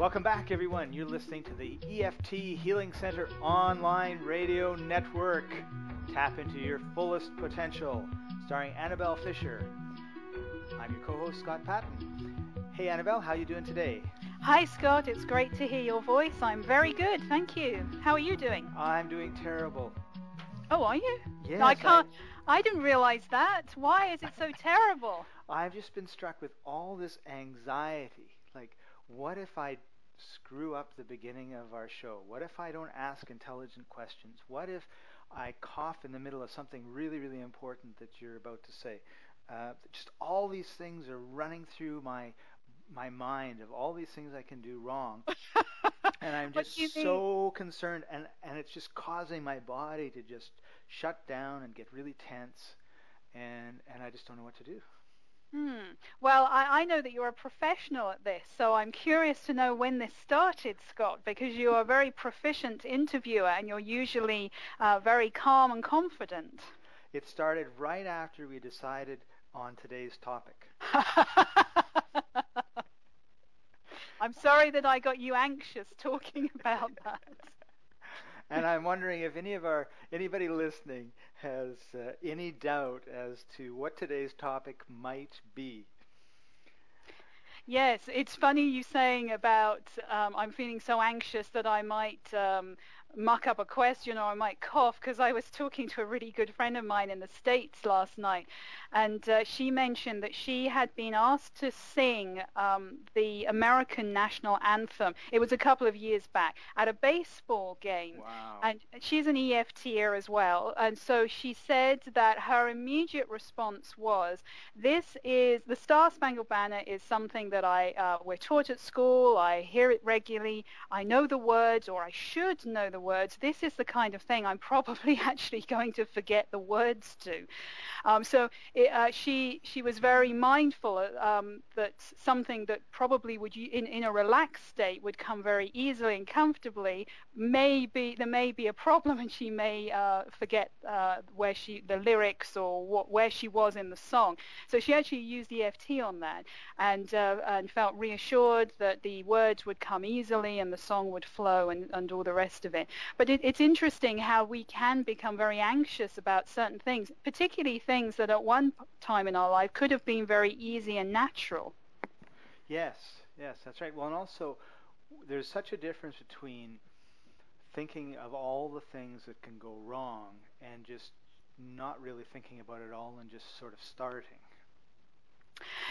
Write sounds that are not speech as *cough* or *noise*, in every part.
Welcome back, everyone. You're listening to the EFT Healing Center online radio network. Tap into your fullest potential, starring Annabelle Fisher. I'm your co-host Scott Patton. Hey, Annabelle, how are you doing today? Hi, Scott. It's great to hear your voice. I'm very good, thank you. How are you doing? I'm doing terrible. Oh, are you? Yes, I can't. I didn't realize that. Why is it so *laughs* terrible? I've just been struck with all this anxiety. Like, what if I screw up the beginning of our show? What if I don't ask intelligent questions? What if I cough in the middle of something really, really important that you're about to say? Uh, just all these things are running through my my mind of all these things I can do wrong. *laughs* and I'm just do you mean? so concerned and and it's just causing my body to just shut down and get really tense and and I just don't know what to do. Hmm. Well, I, I know that you're a professional at this, so I'm curious to know when this started, Scott, because you are a very proficient interviewer and you're usually uh, very calm and confident. It started right after we decided on today's topic. *laughs* I'm sorry that I got you anxious talking *laughs* about that. And I'm wondering if any of our anybody listening has uh, any doubt as to what today's topic might be. Yes, it's funny you saying about um, I'm feeling so anxious that I might um, muck up a question or I might cough because I was talking to a really good friend of mine in the States last night and uh, she mentioned that she had been asked to sing um, the American national anthem. It was a couple of years back at a baseball game. Wow. And she's an EFTer as well. And so she said that her immediate response was, this is, the Star Spangled Banner is something that I, uh, we're taught at school, I hear it regularly, I know the words, or I should know the words. This is the kind of thing I'm *laughs* probably actually going to forget the words to. Um, so it, uh, she she was very mindful um, that something that probably would in, in a relaxed state would come very easily and comfortably may be there may be a problem and she may uh, forget uh, where she the lyrics or what, where she was in the song. So she actually used EFT on that and uh, and felt reassured that the words would come easily and the song would flow and, and all the rest of it. But it, it's interesting how we can become very anxious about certain things, particularly things that at one time in our life could have been very easy and natural. Yes, yes, that's right. Well, and also there's such a difference between thinking of all the things that can go wrong and just not really thinking about it all and just sort of starting.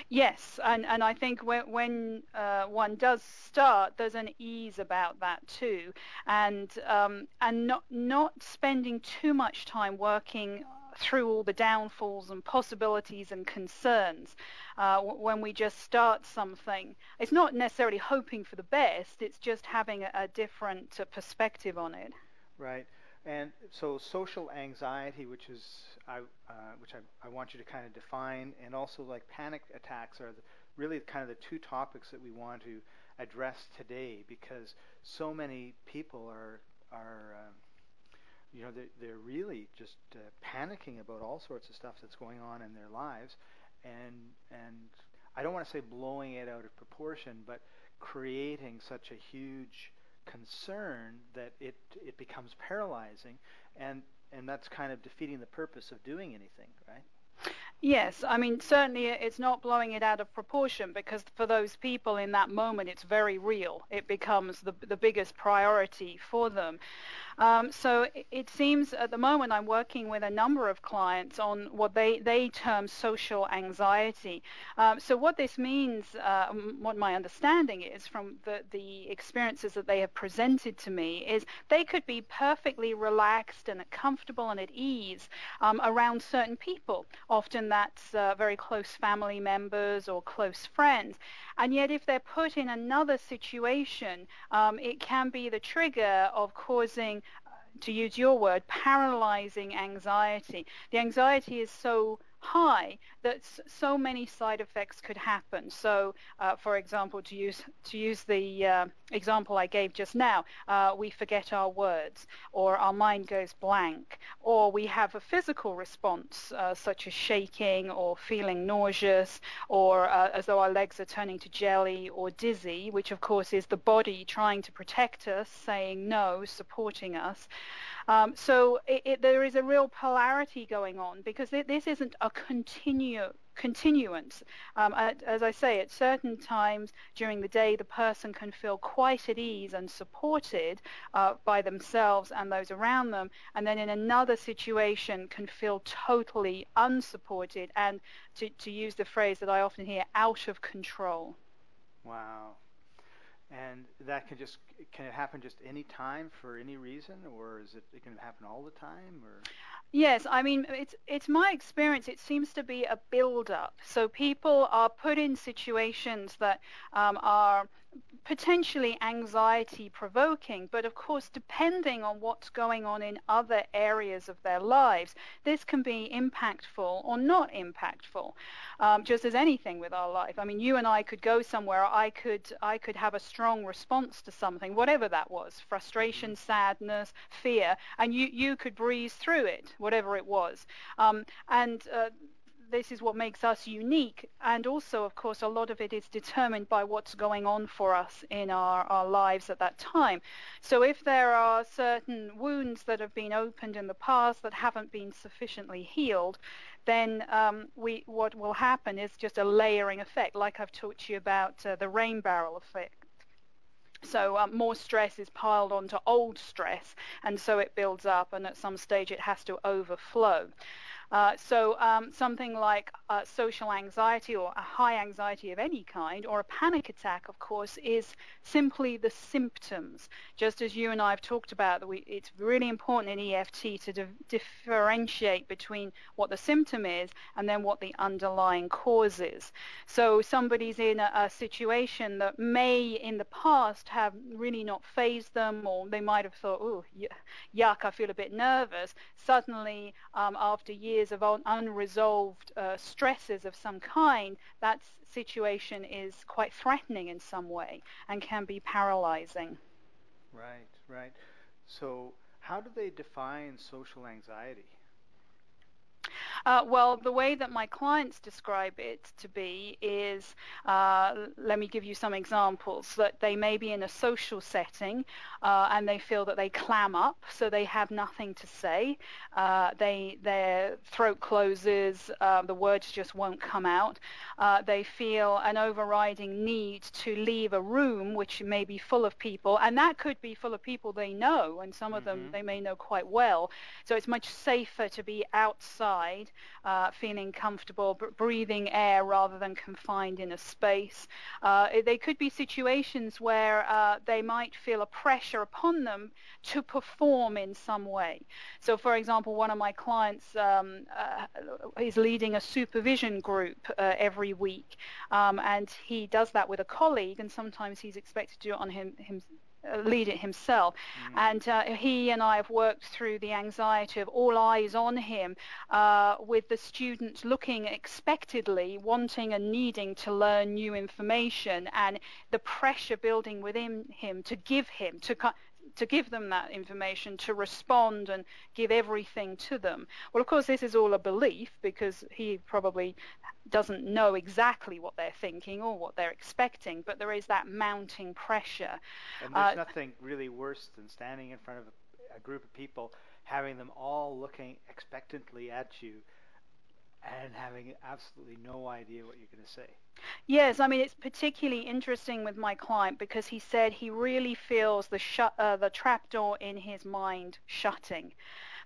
Yes, and, and I think when, when uh, one does start, there's an ease about that too, and um, and not not spending too much time working through all the downfalls and possibilities and concerns uh, when we just start something. It's not necessarily hoping for the best; it's just having a, a different uh, perspective on it. Right. And so social anxiety, which is I, uh, which I, I want you to kind of define, and also like panic attacks are the, really kind of the two topics that we want to address today because so many people are are um, you know they're, they're really just uh, panicking about all sorts of stuff that's going on in their lives, and and I don't want to say blowing it out of proportion, but creating such a huge concern that it it becomes paralyzing and and that's kind of defeating the purpose of doing anything right Yes, I mean certainly it's not blowing it out of proportion because for those people in that moment it's very real. It becomes the the biggest priority for them. Um, so it, seems at the moment I'm working with a number of clients on what they they term social anxiety. Um, so what this means, uh, what my understanding is from the the experiences that they have presented to me is they could be perfectly relaxed and comfortable and at ease um, around certain people. Often that's uh, very close family members or close friends. And yet, if they're put in another situation, um, it can be the trigger of causing, uh, to use your word, paralyzing anxiety. The anxiety is so high that so many side effects could happen. So, uh, for example, to use to use the uh, example I gave just now, uh, we forget our words, or our mind goes blank, or we have a physical response uh, such as shaking or feeling nauseous, or uh, as though our legs are turning to jelly, or dizzy, which of course is the body trying to protect us, saying no, supporting us. Um, so it, it, there is a real polarity going on because it, this isn't a continuance. Um, at, as I say, at certain times during the day, the person can feel quite at ease and supported uh, by themselves and those around them, and then in another situation can feel totally unsupported and, to, to use the phrase that I often hear, out of control. Wow and that can just can it happen just any time for any reason or is it it can happen all the time or? Yes i mean it's it's my experience it seems to be a build up so people are put in situations that um, are potentially anxiety provoking, but of course, depending on what's going on in other areas of their lives, this can be impactful or not impactful, um, just as anything with our life. I mean, you and I could go somewhere, I could, I could have a strong response to something, whatever that was frustration, mm-hmm. sadness, fear, and you, you could breeze through it, whatever it was. Um, and uh, this is what makes us unique. And also, of course, a lot of it is determined by what's going on for us in our, our lives at that time. So if there are certain wounds that have been opened in the past that haven't been sufficiently healed, then um, we, what will happen is just a layering effect, like I've talked to you about uh, the rain barrel effect. So um, more stress is piled onto old stress, and so it builds up, and at some stage it has to overflow. Uh, so um, something like uh, social anxiety or a high anxiety of any kind or a panic attack, of course, is simply the symptoms. Just as you and I have talked about, that we, it's really important in EFT to di- differentiate between what the symptom is and then what the underlying cause is. So somebody's in a, a situation that may in the past have really not fazed them or they might have thought, oh, yuck, I feel a bit nervous. Suddenly, um, after years of un- unresolved uh, stresses of some kind, that situation is quite threatening in some way and can be paralyzing. Right, right. So, how do they define social anxiety? Uh, well, the way that my clients describe it to be is, uh, let me give you some examples, that they may be in a social setting uh, and they feel that they clam up, so they have nothing to say. Uh, they, their throat closes, uh, the words just won't come out. Uh, they feel an overriding need to leave a room which may be full of people, and that could be full of people they know, and some of mm-hmm. them they may know quite well. So it's much safer to be outside, uh, feeling comfortable, breathing air rather than confined in a space. Uh, they could be situations where they might feel a pressure upon them to perform in some way. So, for example, one of my clients um, uh, is leading a supervision group uh, every week, um, and he does that with a colleague, and sometimes he's expected to do it on him, him uh, lead it himself. Mm. And uh, he and I have worked through the anxiety of all eyes on him, uh, with the students looking expectedly, wanting and needing to learn new information, and the pressure building within him to give him to to give them that information, to respond and give everything to them. Well, of course, this is all a belief because he probably doesn't know exactly what they're thinking or what they're expecting, but there is that mounting pressure. And there's uh, nothing really worse than standing in front of a, a group of people, having them all looking expectantly at you and having absolutely no idea what you're going to say. Yes, I mean it's particularly interesting with my client because he said he really feels the shut, uh, the trapdoor in his mind shutting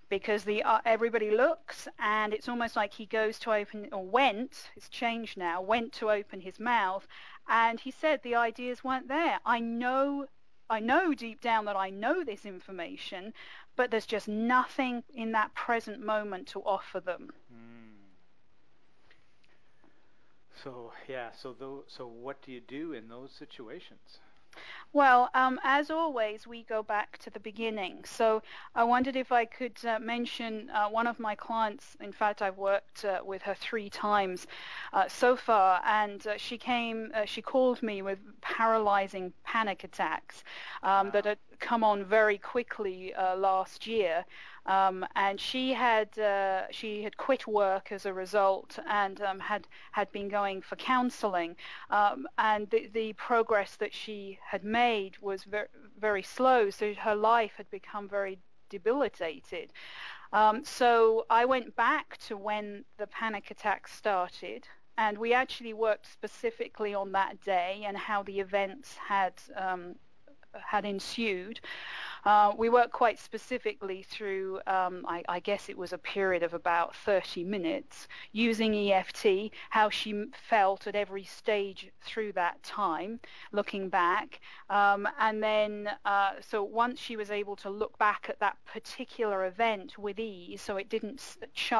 because the uh, everybody looks and it's almost like he goes to open or went it's changed now went to open his mouth and he said the ideas weren't there i know i know deep down that i know this information but there's just nothing in that present moment to offer them so yeah so though, so what do you do in those situations Well, um, as always, we go back to the beginning. So I wondered if I could uh, mention uh, one of my clients. In fact, I've worked uh, with her three times uh, so far, and uh, she came, uh, she called me with paralyzing panic attacks um, wow. that come on very quickly last year. Um, and she had uh, she had quit work as a result and um, had had been going for counselling. Um, and the, the progress that she had made was very very slow. So her life had become very debilitated. Um, so I went back to when the panic attack started and we actually worked specifically on that day and how the events had um, had ensued. Uh, we worked quite specifically through, um, I, I, guess it was a period of about 30 minutes, using EFT, how she felt at every stage through that time, looking back. Um, and then, uh, so once she was able to look back at that particular event with ease, so it didn't ch-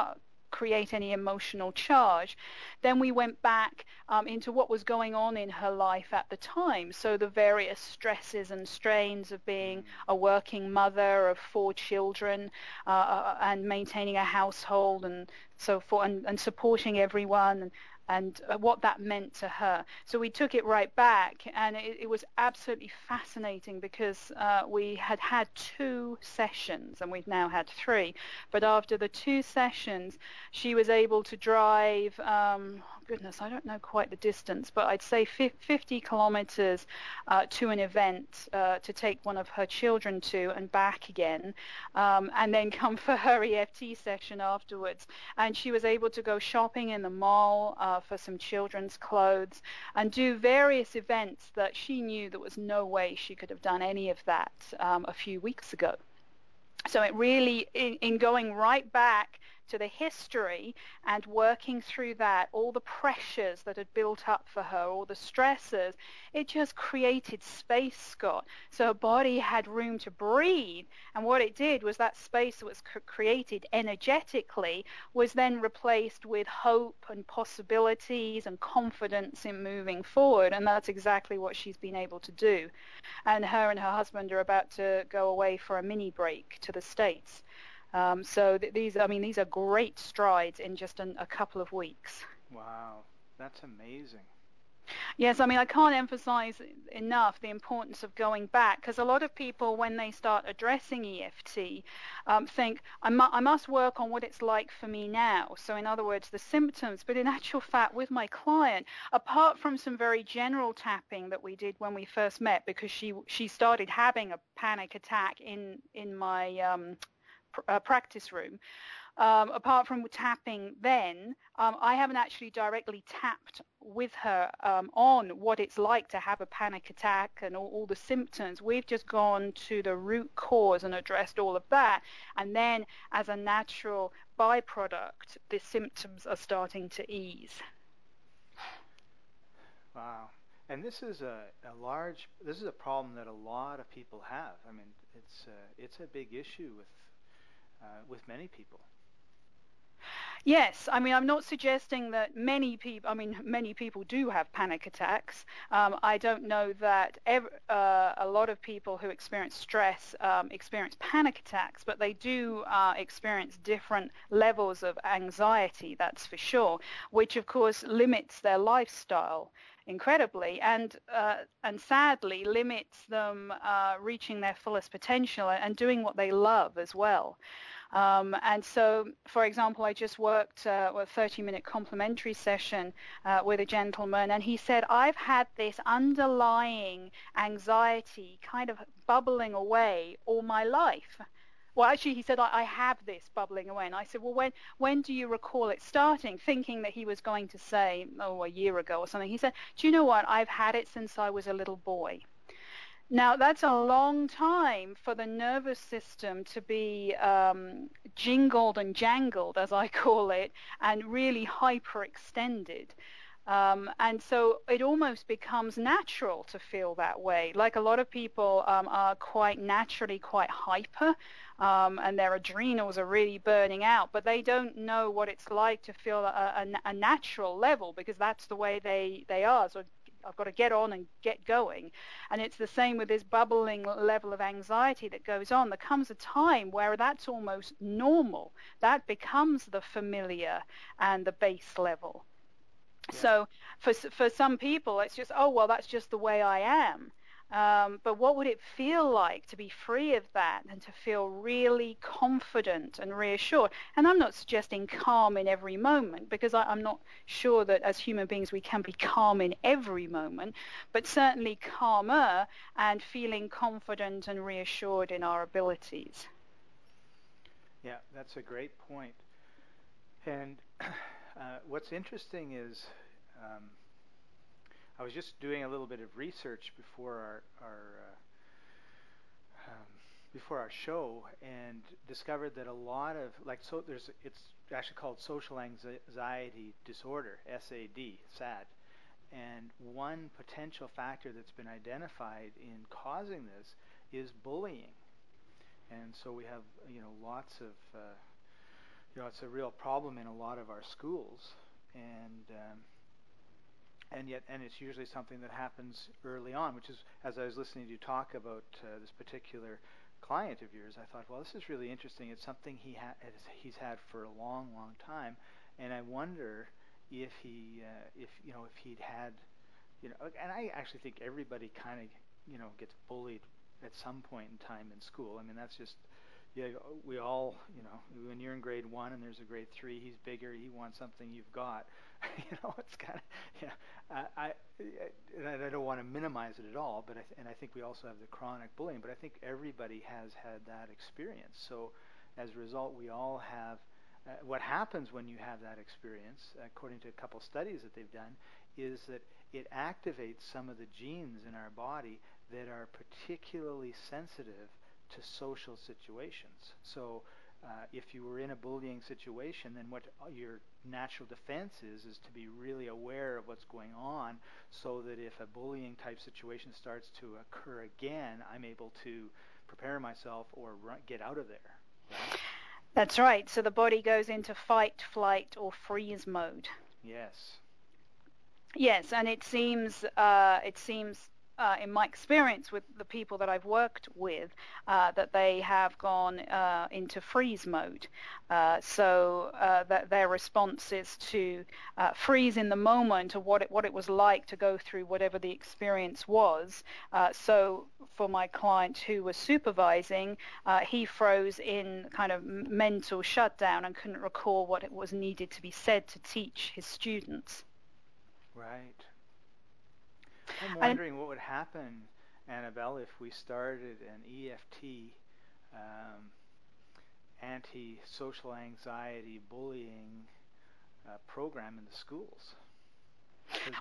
create any emotional charge. Then we went back um, into what was going on in her life at the time. So the various stresses and strains of being a working mother of four children uh, uh and maintaining a household and so forth and, and supporting everyone and, and uh, what that meant to her. So we took it right back, and it, it was absolutely fascinating because uh, we had had two sessions, and we've now had three. But after the two sessions, she was able to drive. Um, goodness, I don't know quite the distance, but I'd say 50 kilometers uh, to an event uh, to take one of her children to and back again, um, and then come for her EFT session afterwards. And she was able to go shopping in the mall uh, for some children's clothes and do various events that she knew there was no way she could have done any of that um, a few weeks ago. So it really, in, in going right back to the history and working through that, all the pressures that had built up for her, all the stresses, it just created space, Scott. So her body had room to breathe. And what it did was that space that was created energetically was then replaced with hope and possibilities and confidence in moving forward. And that's exactly what she's been able to do. And her and her husband are about to go away for a mini break to the States. Um, so th- these, I mean, these are great strides in just an, a couple of weeks. Wow, that's amazing. Yes, I mean, I can't emphasize enough the importance of going back because a lot of people, when they start addressing EFT, um, think, I, mu- I must work on what it's like for me now. So, in other words, the symptoms. But in *laughs* actual fact, with my client, apart from some very general tapping that we did when we first met, because she she started having a panic attack in in my um, uh, practice room. Um, apart from tapping then, um, I haven't actually directly tapped with her um, on what it's like to have a panic attack and all, all, the symptoms. We've just gone to the root cause and addressed all of that. And then as a natural byproduct, the symptoms are starting to ease. Wow. And this is a, a large, this is a problem that a lot of people have. I mean, it's a, it's a big issue with uh, with many people. Yes, I mean, I'm not suggesting that many people, I mean, many people do have panic attacks. Um, I don't know that ever, uh, a lot of people who experience stress um, experience panic attacks, but they do uh, experience different levels of anxiety, that's for sure, which of course limits their lifestyle incredibly and uh, and sadly limits them uh, reaching their fullest potential and doing what they love as well. Um, and so, for example, I just worked uh, a 30-minute complimentary session uh, with a gentleman, and he said, I've had this underlying anxiety kind of bubbling away all my life. Well, actually, he said, I, I have this bubbling away. And I said, well, when, when do you recall it starting? Thinking that he was going to say, oh, a year ago or something. He said, do you know what? I've had it since I was a little boy. Now, that's a long time for the nervous system to be um, jingled and jangled, as I *laughs* call it, and really hyperextended. Um, and so it almost becomes natural to feel that way. Like a lot of people um, are quite naturally quite hyper, um, and their adrenals are really burning out, but they don't know what it's like to feel a, a, a natural level because that's the way they, they are. So I've got to get on and get going. And it's the same with this bubbling level of anxiety that goes on. There comes a time where that's almost normal. That becomes the familiar and the base level. Yeah. So for for some people, it's just oh well, that's just the way I am. Um, but what would it feel like to be free of that and to feel really confident and reassured? And I'm not suggesting calm in every moment because I, am not sure that as human beings we can be calm in every moment, but certainly calmer and feeling confident and reassured in our abilities. Yeah, that's a great point. And *clears throat* uh, what's interesting is um, I was just doing a little bit of research before our, our uh, um, before our show and discovered that a lot of like so there's it's actually called social anxiety disorder SAD SAD and one potential factor that's been identified in causing this is bullying. And so we have you know lots of uh, you know it's a real problem in a lot of our schools. And um, and yet and it's usually something that happens early on which is as I was listening to you talk about uh, this particular client of yours I thought well this is really interesting. It's something he ha- he's had for a long long time. And I wonder if he uh, if you know if he'd had you know and I actually think everybody kind of you know gets bullied at some point in time in school. I mean that's just yeah, we all, you know, when you're in grade one and there's a grade three, he's bigger, he wants something you've got. *laughs* you know, it's kind of, yeah. I, I, I don't want to minimize it at all, but I th- and I think we also have the chronic bullying, but I think everybody has had that experience. So, as a result, we all have. Uh, what happens when you have that experience, according to a couple studies that they've done, is that it activates some of the genes in our body that are particularly sensitive to social situations. So uh, if you were in a bullying situation, then what your natural defense is is to be really aware of what's going on, so that if a bullying type situation starts to occur again, I'm able to prepare myself or run, get out of there. Right? That's right. So the body goes into fight, flight, or freeze mode. Yes. Yes, and it seems uh, it seems uh, in my experience with the people that I've worked with, uh, that they have gone uh, into freeze mode. Uh, so uh, that their response is to uh, freeze in the moment of what it, what it was like to go through whatever the experience was. so for my client who was supervising, he froze in kind of mental shutdown and couldn't recall what it was needed to be said to teach his students. Right. I'm wondering what would happen, Annabelle, if we started an EFT um, anti-social anxiety bullying uh, program in the schools.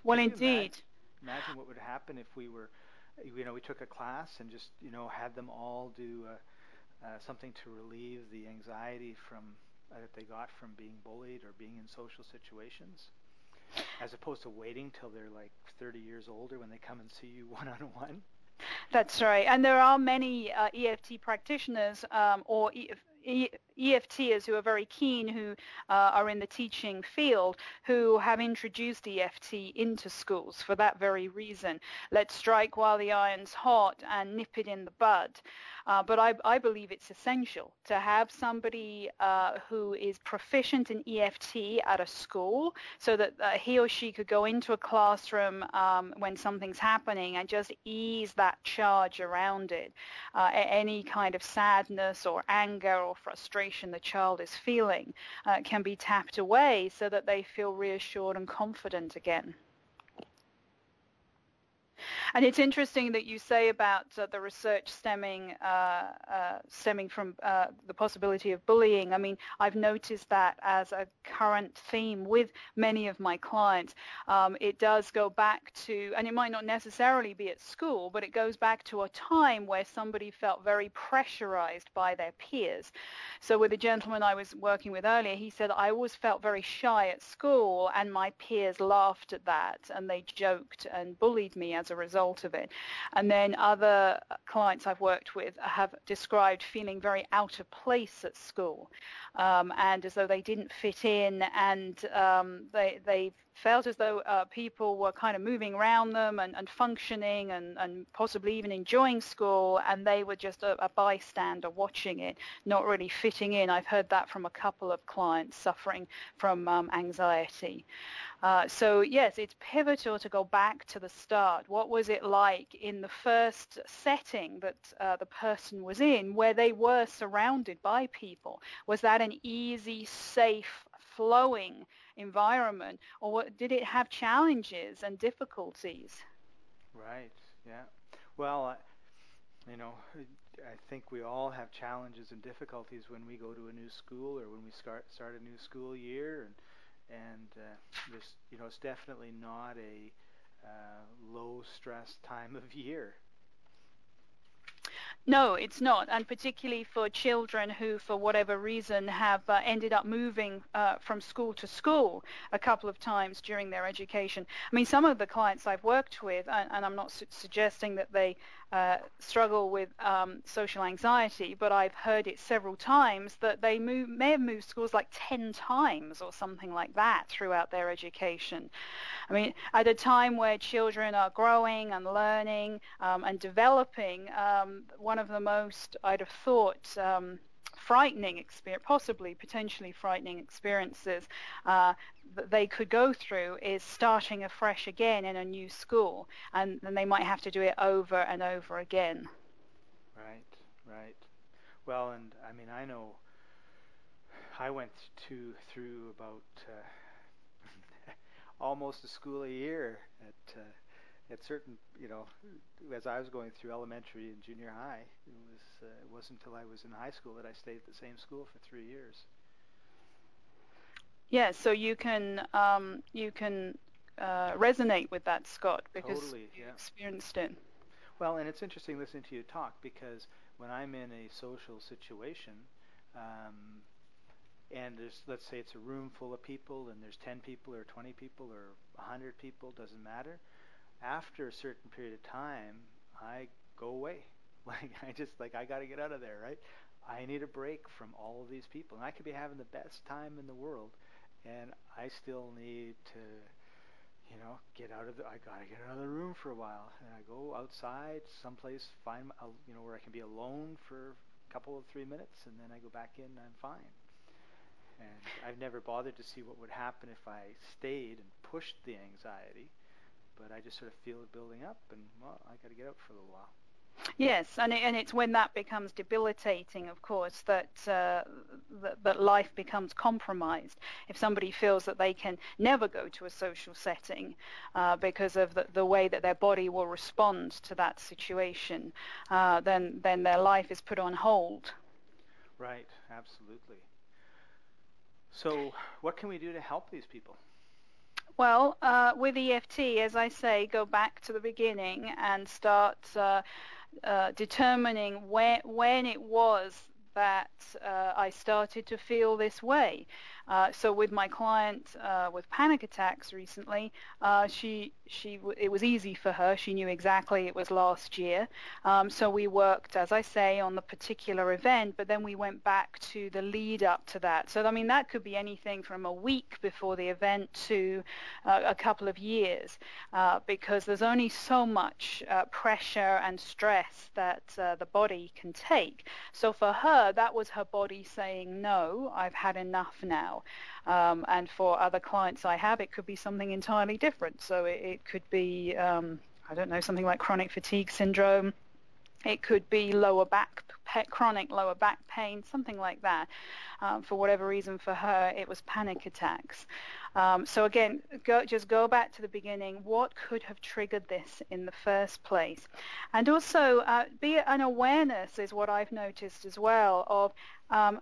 Well, indeed. Imagine, imagine, what would happen if we were, you know, we took a class and just, you know, had them all do uh, uh, something to relieve the anxiety from uh, that they got from being bullied or being in social situations as opposed to waiting till they're like 30 years older when they come and see you one on one. That's right, and there are many uh, EFT practitioners um, or e- e- EFTers who are very keen, who uh, are in the teaching field, who have introduced EFT into schools for that very reason. Let's strike while the iron's hot and nip it in the bud. Uh, but I, I, believe it's essential to have somebody uh, who is proficient in EFT at a school so that uh, he or she could go into a classroom um, when something's happening and just ease that charge around it. Uh, any kind of sadness or anger or frustration the child is feeling uh, can be tapped away so that they feel reassured and confident again. And it's interesting that you say about uh, the research stemming uh, uh, stemming from uh, the possibility of bullying. I mean, I've noticed that as a current theme with many of my clients. Um, it does go back to, and it might not necessarily be at school, but it goes back to a time where somebody felt very pressurized by their peers. So with the gentleman I was working with earlier, he said, I always felt very shy at school and my peers laughed at that and they joked and bullied me as a result of it. And then other clients I've worked with have described feeling very out of place at school um, and as though they didn't fit in and um, they, they've felt as though uh, people were kind of moving around them and, and functioning and, and, possibly even enjoying school, and they were just a, a, bystander watching it, not really fitting in. I've heard that from a couple of clients suffering from um, anxiety. Uh, so yes, it's pivotal to go back to the start. What was it like in the first setting that uh, the person was in, where they were surrounded by people? Was that an easy, safe, flowing environment, or what, did it have challenges and difficulties? Right. Yeah. Well, you know, I think we all have challenges and difficulties when we go to a new school or when we start start a new school year, and and uh, this, you know, it's definitely not a uh, low stress time of year. No, it's not, and particularly for children who, for whatever reason, have uh, ended up moving uh, from school to school a couple of times during their education. I mean, some of the clients I've worked with, and, and I'm not su- suggesting that they uh, struggle with um, social anxiety, but I've heard it several times that they move, may have moved schools like 10 times or something like that throughout their education. I mean, at a time where children are growing and learning um, and developing, um, one of the most, I'd have thought, um, frightening experience, possibly potentially frightening experiences uh, that they could go through is starting afresh again in a new school, and then they might have to do it over and over again. Right, right. Well, and I mean, I know I went to through about uh, *laughs* almost a school a year at uh, at certain, you know, as I was going through elementary and junior high, it was uh, it wasn't until I was in high school that I stayed at the same school for three years. Yeah, so you can um, you can uh, resonate with that, Scott, because totally, you yeah. experienced it. Well, and it's interesting listening to you talk because when I'm in a social situation, um, and there's let's say it's a room full of people, and there's 10 people or 20 people or 100 people, doesn't matter. After a certain period of time, I go away. *laughs* Like I just like I got to get out of there, right? I need a break from all of these people, and I could be having the best time in the world, and I still need to, you know, get out of the. I gotta get out of the room for a while, and I go outside, someplace, find, a, you know, where I can be alone for a couple of three minutes, and then I go back in, and I'm fine. And I've never bothered to see what would happen if I stayed and pushed the anxiety, but I just sort of feel it building up, and well, I got to get out for a little while. Yes, and, it, and it's when that becomes debilitating, of course, that, uh, that, that life becomes compromised. If somebody feels that they can never go to a social setting uh, because of the, the, way that their body will respond to that situation, uh, then then their life is put on hold. Right, absolutely. So, what can we do to help these people? Well, uh, with EFT, as I say, go back to the beginning and start uh, uh, determining when, when it was that uh, I started to feel this way. Uh, so with my client uh, with panic attacks recently, uh, she she it was easy for her. She knew exactly it was last year. Um, so we worked, as I say, on the particular event, but then we went back to the lead up to that. So I mean that could be anything from a week before the event to uh, a couple of years, uh, because there's only so much pressure and stress that the body can take. So for her, that was her body saying, "No, I've had enough now." Now. Um, and for other clients I have, it could be something entirely different. So it, it could be, um, I don't know, something like chronic fatigue syndrome. It could be lower back, chronic lower back pain, something like that. Um, for whatever reason, for her, it was panic attacks. Um, so again, go, just go back to the beginning. What could have triggered this in the first place? And also, uh, be an awareness is what I've noticed as well of um,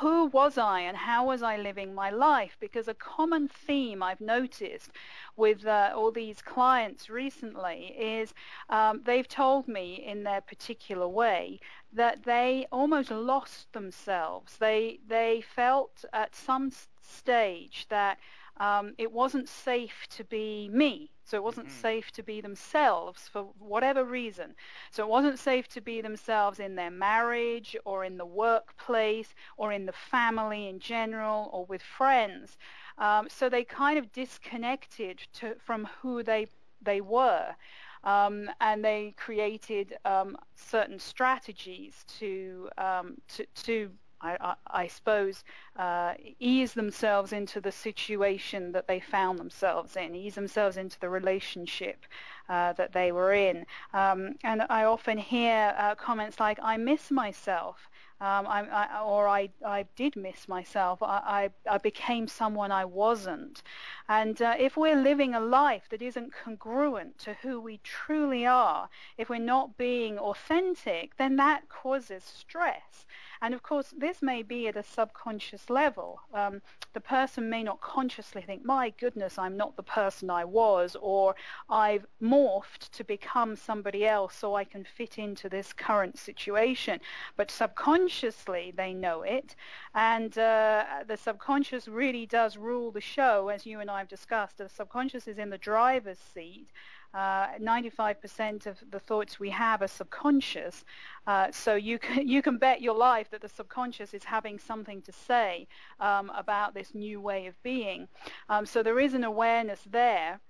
who was I and how was I living my life? Because a common theme I've noticed with uh, all these clients recently is um, they've told me in their particular way that they almost lost themselves. They they felt at some stage that um, it wasn't safe to be me. So it wasn't mm-hmm. safe to be themselves for whatever reason. So it wasn't safe to be themselves in their marriage or in the workplace or in the family in general or with friends. Um, so they kind of disconnected to, from who they they were. Um, and they created um, certain strategies to um, to, to I, I, I, suppose, uh, ease themselves into the situation that they found themselves in, ease themselves into the relationship uh, that they were in. Um, and I often hear uh, comments like, I miss myself. Um, I, I, or I, I did miss myself. I, I, became someone I wasn't. And uh, if we're living a life that isn't congruent to who we truly are, if we're not being authentic, then that causes stress. And of course, this may be at a subconscious level. Um, the person may not consciously think, my goodness, I'm not the person I was, or I've morphed to become somebody else so I can fit into this current situation. But subconsciously, they know it. And uh, the subconscious really does rule the show, as you and I have discussed. The subconscious is in the driver's seat. Uh, 95% of the thoughts we have are subconscious. Uh, so you can, *laughs* you can bet your life that the subconscious is having something to say um, about this new way of being. Um, so there is an awareness there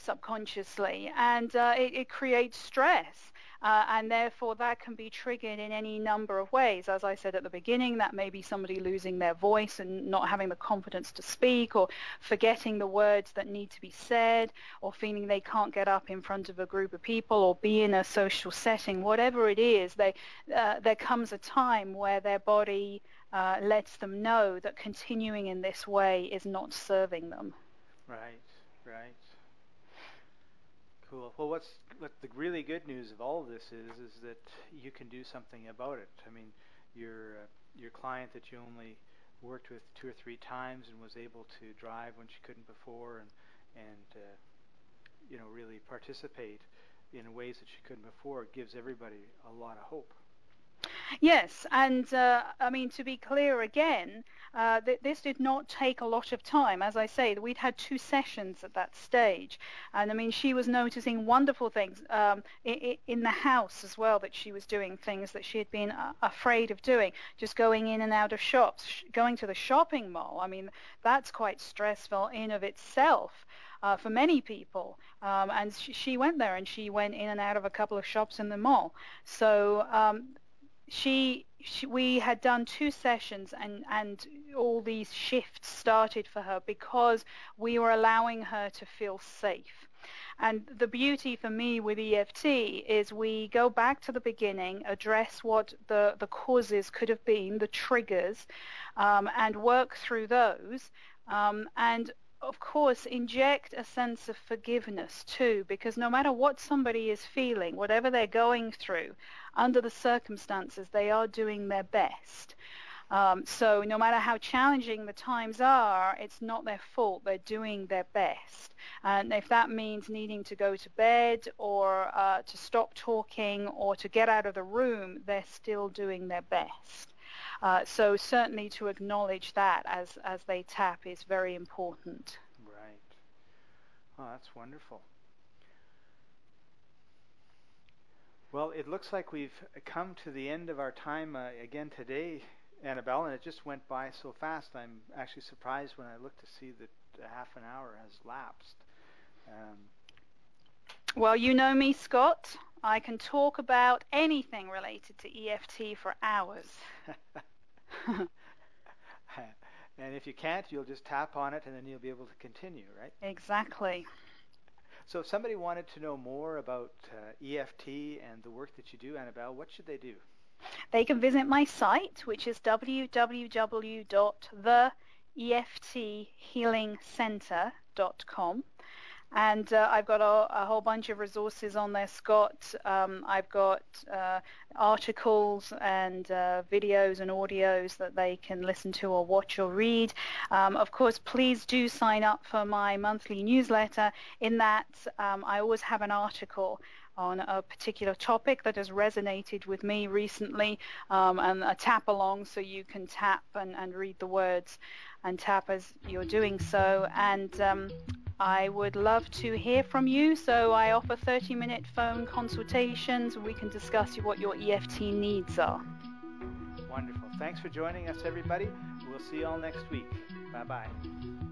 subconsciously, and uh, it, it, creates stress. Uh, and therefore that can be triggered in any number of ways. As I said at the beginning, that may be somebody losing their voice and not having the confidence to speak, or forgetting the words that need to be said, or feeling they can't get up in front of a group of people, or be in a social setting. Whatever it is, they, uh, there comes a time where their body uh, lets them know that continuing in this way is not serving them. Right, right. Cool. Well, what's what the really good news of all of this is is that you can do something about it. I mean, your uh, your client that you only worked with two or three times and was able to drive when she couldn't before, and and uh, you know really participate in ways that she couldn't before gives everybody a lot of hope. Yes, and uh, I mean to be clear again, uh, th- this did not take a lot of time. As I say, we'd had two sessions at that stage, and I mean she was noticing wonderful things um, in, in, the house as well. That she was doing things that she had been uh, afraid of doing, just going in and out of shops, sh- going to the shopping mall. I mean that's quite stressful in of itself. Uh, for many people. Um, and she, she, went there and she went in and out of a couple of shops in the mall. So um, she, she, we had done two sessions and and all these shifts started for her because we were allowing her to feel safe and the beauty for me with EFT is we go back to the beginning, address what the, the causes could have been, the triggers, um, and work through those. Um, and of course, inject a sense of forgiveness too, because no matter what somebody is feeling, whatever they're going through, under the circumstances, they are doing their best. Um, so no matter how challenging the times are, it's not their fault. They're doing their best. And if that means needing to go to bed or uh, to stop talking or to get out of the room, they're still doing their best. Uh, so certainly to acknowledge that as, as they tap is very important. Right. Oh, that's wonderful. Well, it looks like we've come to the end of our time uh, again today, Annabelle, and it just went by so fast. I'm actually surprised when I look to see that half an hour has lapsed. Um, well, you know me, Scott. I can talk about anything related to EFT for hours. *laughs* and if you can't, you'll just tap on it and then you'll be able to continue, right? Exactly. So if somebody wanted to know more about uh, EFT and the work that you do, Annabelle, what should they do? They can visit my site, which is www.theefthealingcenter.com. And uh, I've got a, a, whole bunch of resources on there, Scott. Um, I've got uh, articles and uh, videos and audios that they can listen to or watch or read. Um, of course, please do sign up for my monthly newsletter. In that, um, I always have an article on a particular topic that has resonated with me recently um, and a tap along so you can tap and, and, read the words and tap as you're doing so. And um, I would love to hear from you. So I offer 30 minute phone consultations. We can discuss what your EFT needs are. Wonderful. Thanks for joining us, everybody. We'll see you all next week. Bye bye.